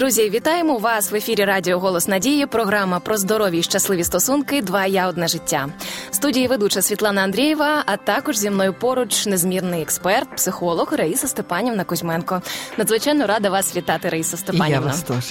Друзі, вітаємо вас в ефірі Радіо Голос Надії. Програма про здорові і щасливі стосунки. Два я одне життя. Студії ведуча Світлана Андрієва, а також зі мною поруч незмірний експерт, психолог Раїса Степанівна Кузьменко. Надзвичайно рада вас вітати, Раїса Степанівна. І я вас теж.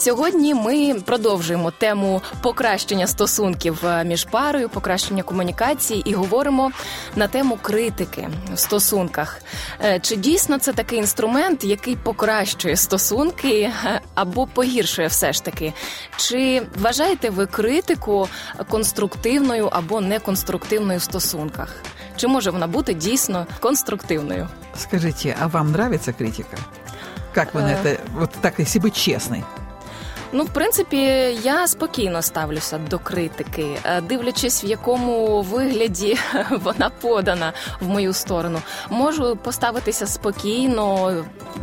Сьогодні ми продовжуємо тему покращення стосунків е, між парою, покращення комунікації і говоримо на тему критики в стосунках. Е, чи дійсно це такий інструмент, який покращує стосунки е, або погіршує все ж таки? Чи вважаєте ви критику конструктивною або неконструктивною в стосунках? Чи може вона бути дійсно конструктивною? Скажите, а вам нравится критика? Как вы на это, вот так, если быть честной? Ну, в принципі, я спокійно ставлюся до критики, е, дивлячись, в якому вигляді вона подана в мою сторону. Можу поставитися спокійно,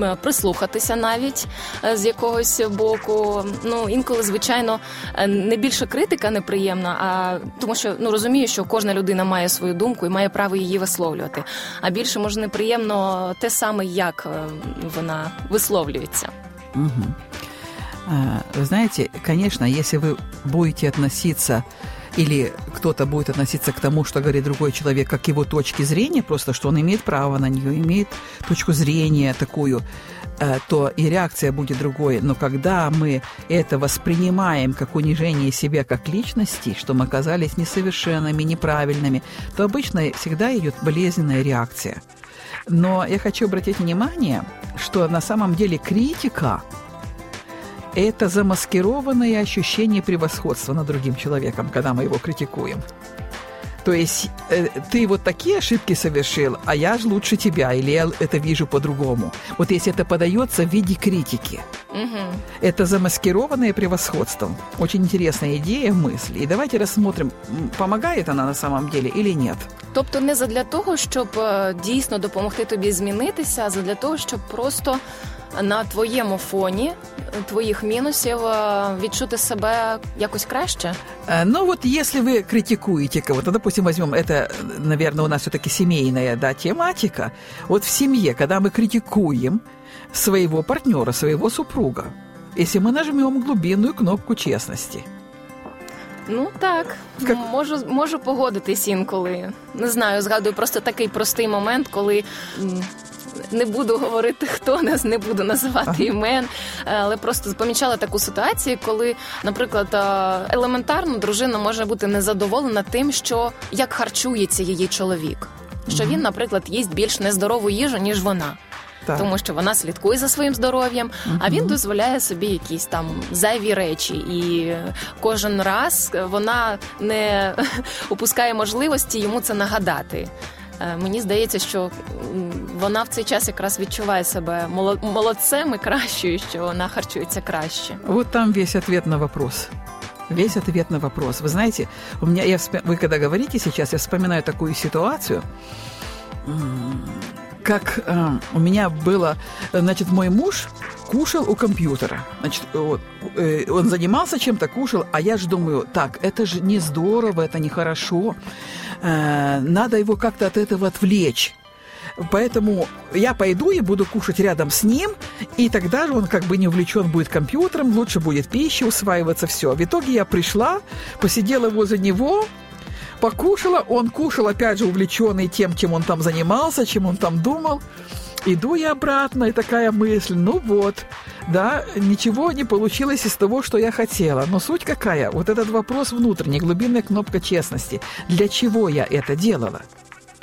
е, прислухатися навіть е, з якогось боку. Ну інколи, звичайно, не більше критика неприємна, а тому, що ну розумію, що кожна людина має свою думку і має право її висловлювати. А більше може неприємно те саме, як вона висловлюється. Угу. Вы знаете, конечно, если вы будете относиться или кто-то будет относиться к тому, что говорит другой человек, как его точки зрения, просто что он имеет право на нее, имеет точку зрения такую, э, то и реакция будет другой. Но когда мы это воспринимаем как унижение себя как личности, что мы оказались несовершенными, неправильными, то обычно всегда идет болезненная реакция. Но я хочу обратить внимание, что на самом деле критика – это замаскированное ощущение превосходства над другим человеком, когда мы его критикуем. То есть э, ты вот такие ошибки совершил, а я же лучше тебя, или я это вижу по-другому. Вот если это подается в виде критики, угу. это замаскированное превосходством. Очень интересная идея, мысль. И давайте рассмотрим, помогает она на самом деле или нет. Тобто не задля того, щоб дійсно допомогти тобі змінитися, а задля того, щоб просто на твоєму фоні твоїх мінусів відчути себе якось краще? Ну вот если вы критикуете кого-то, допустим, возьмем это, наверное, у нас все-таки семейная да, тематика. Вот в семье, когда мы критикуем своего партнера, своего супруга, если мы нажмем глубинную кнопку честности – Ну так, как... можу можу погодитись інколи. Не знаю, згадую просто такий простий момент, коли не буду говорити хто нас, не буду називати імен, але просто помічала таку ситуацію, коли, наприклад, елементарно дружина може бути незадоволена тим, що як харчується її чоловік, що він, наприклад, їсть більш нездорову їжу ніж вона так. тому що вона слідкує за своїм здоров'ям, угу. а він дозволяє собі якісь там зайві речі, і кожен раз вона не упускає можливості йому це нагадати. Е, мені здається, що вона в цей час якраз відчуває себе молодцем і кращою, що вона харчується краще. Вот там весь ответ на вопрос. Весь ответ на вопрос. Вы знаете, у меня, я, вы когда говорите сейчас, я вспоминаю такую ситуацию как э, у меня было, значит, мой муж кушал у компьютера. Значит, вот, э, он занимался чем-то, кушал, а я же думаю, так, это же не здорово, это нехорошо. Э, надо его как-то от этого отвлечь. Поэтому я пойду и буду кушать рядом с ним, и тогда же он как бы не увлечен будет компьютером, лучше будет пища усваиваться, все. В итоге я пришла, посидела возле него, покушала, он кушал, опять же, увлеченный тем, чем он там занимался, чем он там думал. Иду я обратно, и такая мысль, ну вот, да, ничего не получилось из того, что я хотела. Но суть какая? Вот этот вопрос внутренний, глубинная кнопка честности. Для чего я это делала?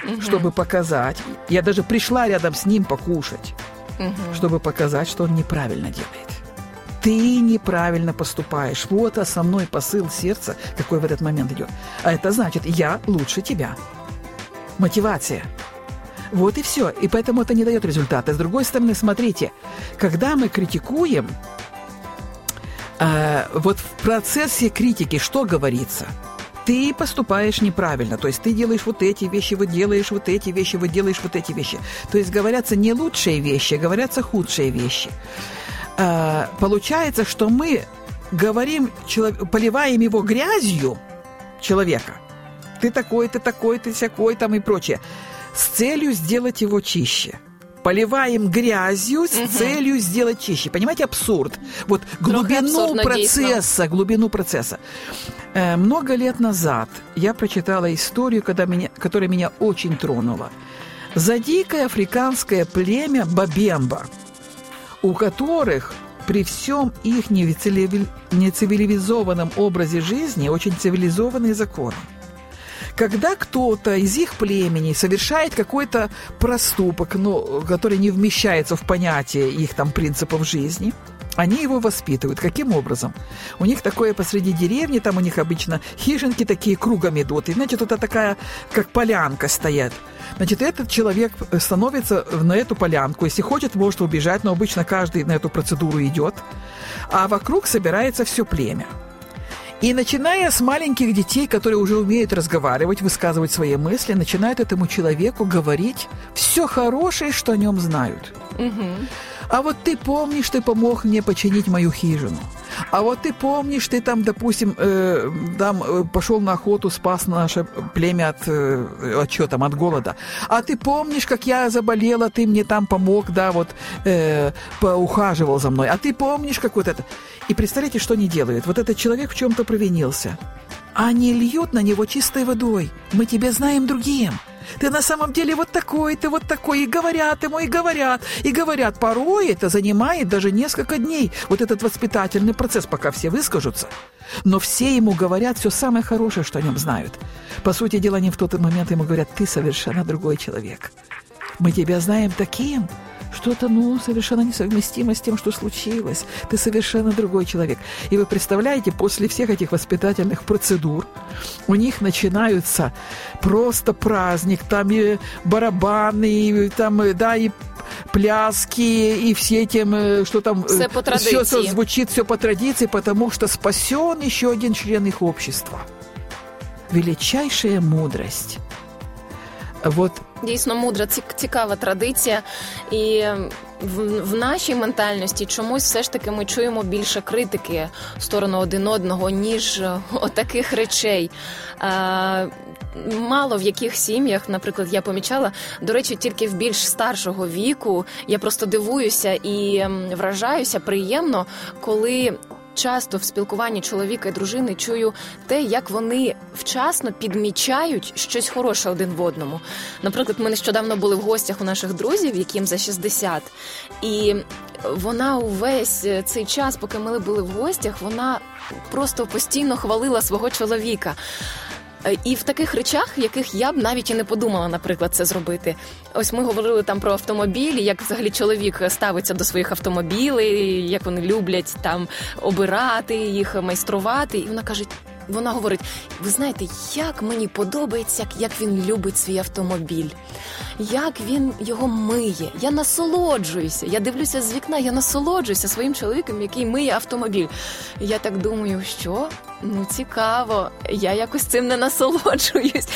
Угу. Чтобы показать. Я даже пришла рядом с ним покушать, угу. чтобы показать, что он неправильно делает ты неправильно поступаешь. Вот основной посыл сердца, какой в этот момент идет. А это значит, я лучше тебя. Мотивация. Вот и все. И поэтому это не дает результата. С другой стороны, смотрите, когда мы критикуем, э, вот в процессе критики что говорится? Ты поступаешь неправильно, то есть ты делаешь вот эти вещи, вот делаешь вот эти вещи, вот делаешь вот эти вещи. То есть говорятся не лучшие вещи, а говорятся худшие вещи. Э, получается, что мы говорим, поливаем его грязью человека. Ты такой, ты такой, ты всякой там и прочее. С целью сделать его чище. поливаем грязью с угу. целью сделать чище. Понимаете, абсурд. Вот глубину процесса, глубину процесса. Э, много лет назад я прочитала историю, когда меня, которая меня очень тронула. За дикое африканское племя Бабемба, у которых при всем их нецивилизованном образе жизни очень цивилизованные законы. Когда кто-то из их племени совершает какой-то проступок, ну, который не вмещается в понятие их там принципов жизни, они его воспитывают. Каким образом? У них такое посреди деревни, там у них обычно хижинки такие кругом идут. И, значит, это такая, как полянка стоят. Значит, этот человек становится на эту полянку. Если хочет, может убежать, но обычно каждый на эту процедуру идет. А вокруг собирается все племя. И начиная с маленьких детей, которые уже умеют разговаривать, высказывать свои мысли, начинают этому человеку говорить все хорошее, что о нем знают. Угу. А вот ты помнишь, ты помог мне починить мою хижину. А вот ты помнишь, ты там, допустим, э, там э, пошел на охоту, спас наше племя от, э, от что там, от голода. А ты помнишь, как я заболела, ты мне там помог, да, вот э, поухаживал за мной. А ты помнишь, как вот это. И представляете, что они делают? Вот этот человек в чем-то провинился. Они льют на него чистой водой. Мы тебя знаем другим. Ты на самом деле вот такой, ты вот такой. И говорят ему, и говорят, и говорят. Порой это занимает даже несколько дней. Вот этот воспитательный процесс, пока все выскажутся. Но все ему говорят все самое хорошее, что о нем знают. По сути дела, они в тот момент ему говорят, ты совершенно другой человек. Мы тебя знаем таким, что-то, ну, совершенно несовместимо с тем, что случилось. Ты совершенно другой человек. И вы представляете, после всех этих воспитательных процедур у них начинаются просто праздник, там и барабаны, и там, да, и пляски и все тем, э, что там... Все по традиции. Все звучит, все по традиции, потому что спасен еще один член их общества. Величайшая мудрость. Вот Дійсно мудра, цікава традиція, і в, в нашій ментальності чомусь все ж таки ми чуємо більше критики в сторону один одного, ніж отаких речей. А, Мало в яких сім'ях, наприклад, я помічала, до речі, тільки в більш старшого віку я просто дивуюся і вражаюся приємно, коли часто в спілкуванні чоловіка і дружини чую те, як вони вчасно підмічають щось хороше один в одному. Наприклад, ми нещодавно були в гостях у наших друзів, яким за 60, і вона увесь цей час, поки ми були в гостях, вона просто постійно хвалила свого чоловіка. Е, і в таких речах, яких я б навіть і не подумала, наприклад, це зробити. Ось ми говорили там про автомобілі, як взагалі чоловік ставиться до своїх автомобілей, як вони люблять там обирати їх, майструвати. І вона каже: вона говорить: ви знаєте, як мені подобається, як він любить свій автомобіль, як він його миє. Я насолоджуюся. Я дивлюся з вікна, я насолоджуюся своїм чоловіком, який миє автомобіль. Я так думаю, що ну цікаво, я якось цим не насолоджуюсь.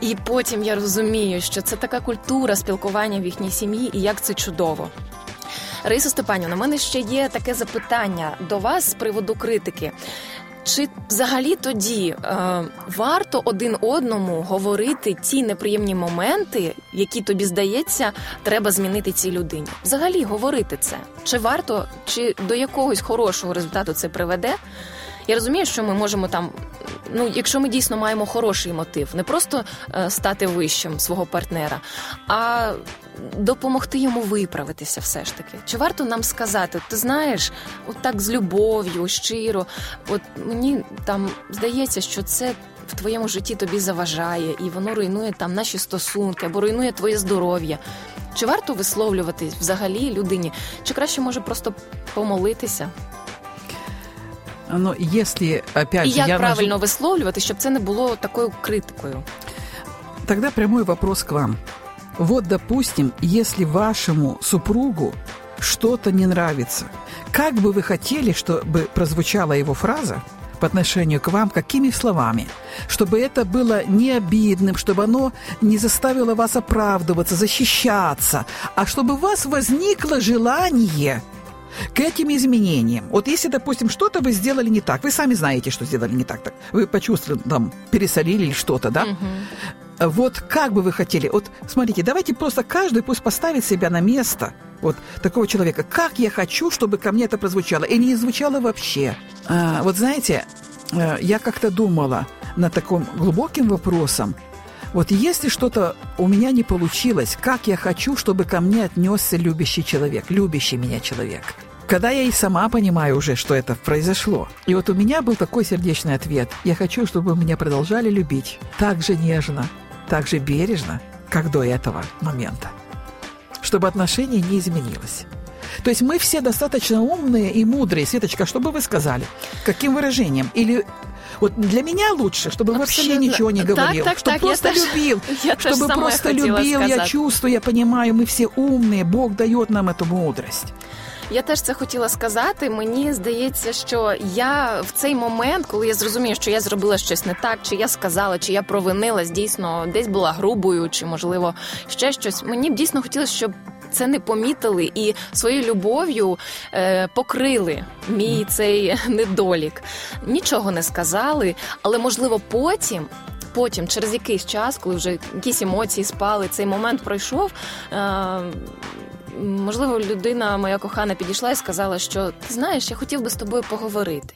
І потім я розумію, що це така культура спілкування в їхній сім'ї, і як це чудово. Рисо Степанівна, у мене ще є таке запитання до вас з приводу критики. Чи взагалі тоді е, варто один одному говорити ті неприємні моменти, які тобі здається, треба змінити цій людині? Взагалі говорити це? Чи варто, чи до якогось хорошого результату це приведе? Я розумію, що ми можемо там, ну якщо ми дійсно маємо хороший мотив, не просто е, стати вищим свого партнера, а допомогти йому виправитися, все ж таки. Чи варто нам сказати, ти знаєш, от так з любов'ю, щиро, от мені там здається, що це. В твоєму житті тобі заважає, і воно руйнує там наші стосунки або руйнує твоє здоров'я. Чи варто висловлювати взагалі людині? Чи краще може просто помолитися? Но если, опять же, як я правильно нажу... висловлювати, щоб це не було такою критикою? Тогда прямой вопрос к вам. Вот, допустим, если вашему супругу что-то не нравится, как бы вы хотели, чтобы прозвучала его фраза по отношению к вам, какими словами? Чтобы это было не обидным, чтобы оно не заставило вас оправдываться, защищаться, а чтобы у вас возникло желание к этим изменениям. Вот если, допустим, что-то вы сделали не так, вы сами знаете, что сделали не так, так вы почувствовали, там, пересолили или что-то, да? Угу. Вот как бы вы хотели, вот смотрите, давайте просто каждый пусть поставит себя на место вот такого человека. Как я хочу, чтобы ко мне это прозвучало, и не звучало вообще. А, вот знаете, э, я как-то думала над таким глубоким вопросом, вот если что-то у меня не получилось, как я хочу, чтобы ко мне отнесся любящий человек, любящий меня человек? Когда я и сама понимаю уже, что это произошло. И вот у меня был такой сердечный ответ. Я хочу, чтобы меня продолжали любить так же нежно, так же бережно, как до этого момента. Чтобы отношение не изменилось. То есть мы все достаточно умные и мудрые. Светочка, что бы вы сказали? Каким выражением? Или вот для меня лучше, чтобы Абсолютно. вообще ничего не говорил, так, так, чтобы так, просто я любил, я чтобы просто любил, сказать. я чувствую, я понимаю, мы все умные, Бог дает нам эту мудрость. Я теж це хотіла сказати. Мені здається, що я в цей момент, коли я зрозумію, що я зробила щось не так, чи я сказала, чи я провинилась, дійсно десь була грубою, чи можливо ще щось. Мені б дійсно хотілося, щоб. Це не помітили і своєю любов'ю е, покрили мій цей недолік. Нічого не сказали, але можливо потім. Потім, через якийсь час, коли вже якісь емоції спали, цей момент пройшов. Е, можливо, людина, моя кохана, підійшла і сказала, що ти знаєш, я хотів би з тобою поговорити.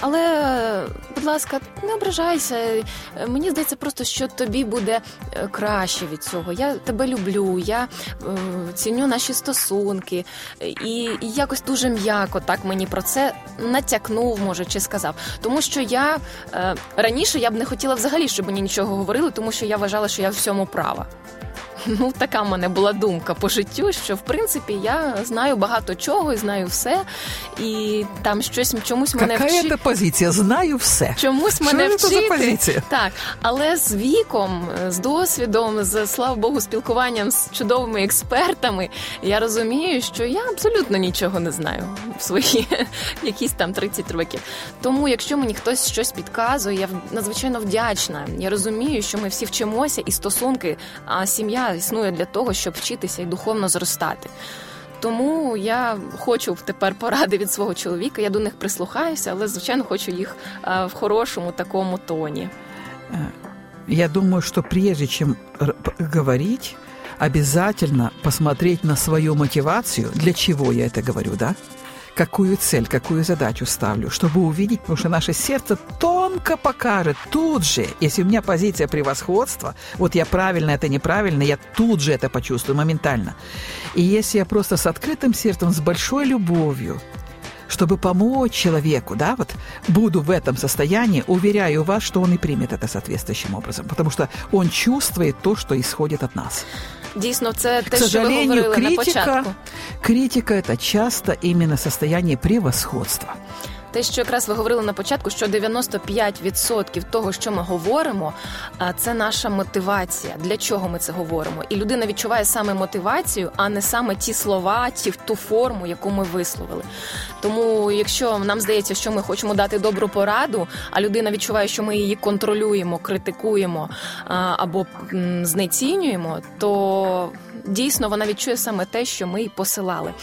Але, будь ласка, не ображайся. Мені здається, просто що тобі буде е, краще від цього. Я тебе люблю, я е, ціню наші стосунки, і, якось дуже м'яко так мені про це натякнув, може, чи сказав. Тому що я е, раніше я б не хотіла взагалі, щоб мені нічого говорили, тому що я вважала, що я всьому права. Ну, така в мене була думка по життю, що в принципі я знаю багато чого і знаю все, і там щось чомусь мене Яка вчить. це позиція? Знаю все. Чомусь мене Що це вчити. за позиція? Так, але з віком, з досвідом, з слава Богу, спілкуванням з чудовими експертами, я розумію, що я абсолютно нічого не знаю в свої якісь там 30 років. Тому, якщо мені хтось щось підказує, я надзвичайно вдячна. Я розумію, що ми всі вчимося і стосунки, а сім'я існує для того, щоб вчитися і духовно зростати. Тому я хочу тепер поради від свого чоловіка. Я до них прислухаюся, але звичайно хочу їх в хорошому такому тоні. Я думаю, что прежде чем говорить, обязательно посмотреть на свою мотивацию, для чего я это говорю, да? Какую цель, какую задачу ставлю, чтобы увидеть, потому что наше сердце тонко покажет тут же, если у меня позиция превосходства, вот я правильно, это неправильно, я тут же это почувствую моментально. И если я просто с открытым сердцем, с большой любовью, чтобы помочь человеку, да, вот буду в этом состоянии, уверяю вас, что он и примет это соответствующим образом, потому что он чувствует то, что исходит от нас. Дійсно, це те, К сожалению, що ви критика, на початку. критика – это часто именно состояние превосходства. Те, що якраз ви говорили на початку, що 95% того, що ми говоримо, це наша мотивація. Для чого ми це говоримо? І людина відчуває саме мотивацію, а не саме ті слова, ті ту форму, яку ми висловили. Тому, якщо нам здається, що ми хочемо дати добру пораду, а людина відчуває, що ми її контролюємо, критикуємо або знецінюємо, то дійсно вона відчує саме те, що ми й посилали.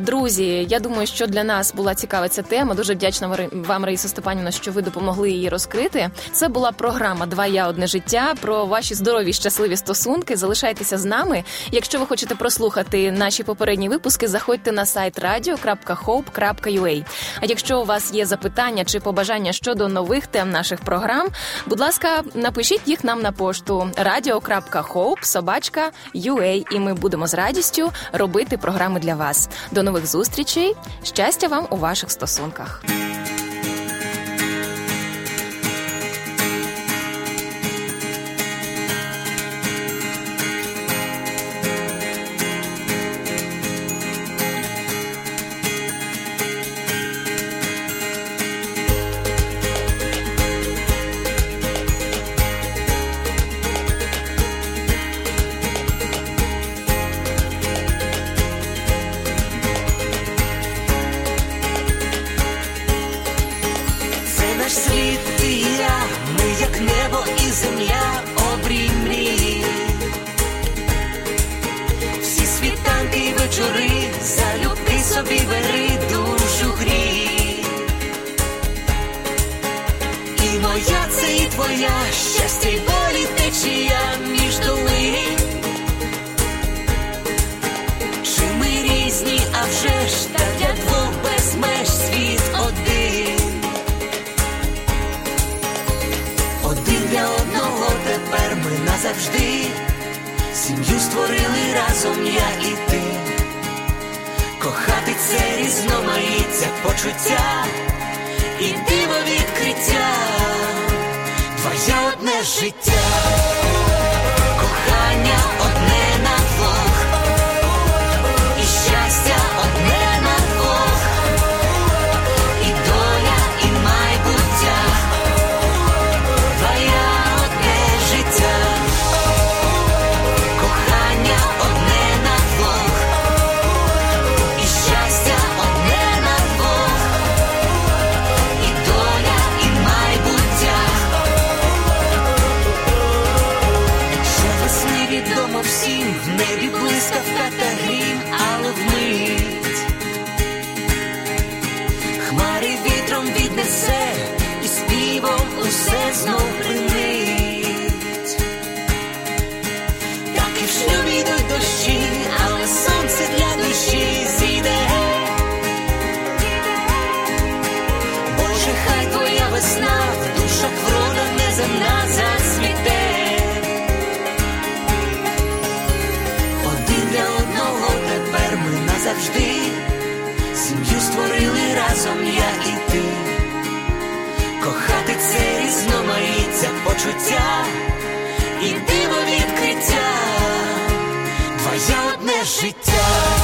Друзі, я думаю, що для нас була цікава ця тема. Дуже вдячна вам, Раїса Степанівна, що ви допомогли її розкрити. Це була програма Два я одне життя про ваші здорові щасливі стосунки. Залишайтеся з нами. Якщо ви хочете прослухати наші попередні випуски, заходьте на сайт radio.hope.ua. А якщо у вас є запитання чи побажання щодо нових тем наших програм, будь ласка, напишіть їх нам на пошту radio.hope.ua і ми будемо з радістю робити програми для вас. До нових зустрічей! Щастя вам у ваших стосунках! Твоя щастя й болі течія між долин. Чи ми різні, а вже ж так для двох без меж світ один. Один для одного тепер ми назавжди. Сім'ю створили разом я і ти. Кохати це різноманіття почуття і диво відкриття, твоє одне життя, весна в душах врода неземна зацвіте. Один для одного тепер ми назавжди. Сім'ю створили разом я і ти. Кохати це різноманіття почуття і диво відкриття. Твоє одне життя.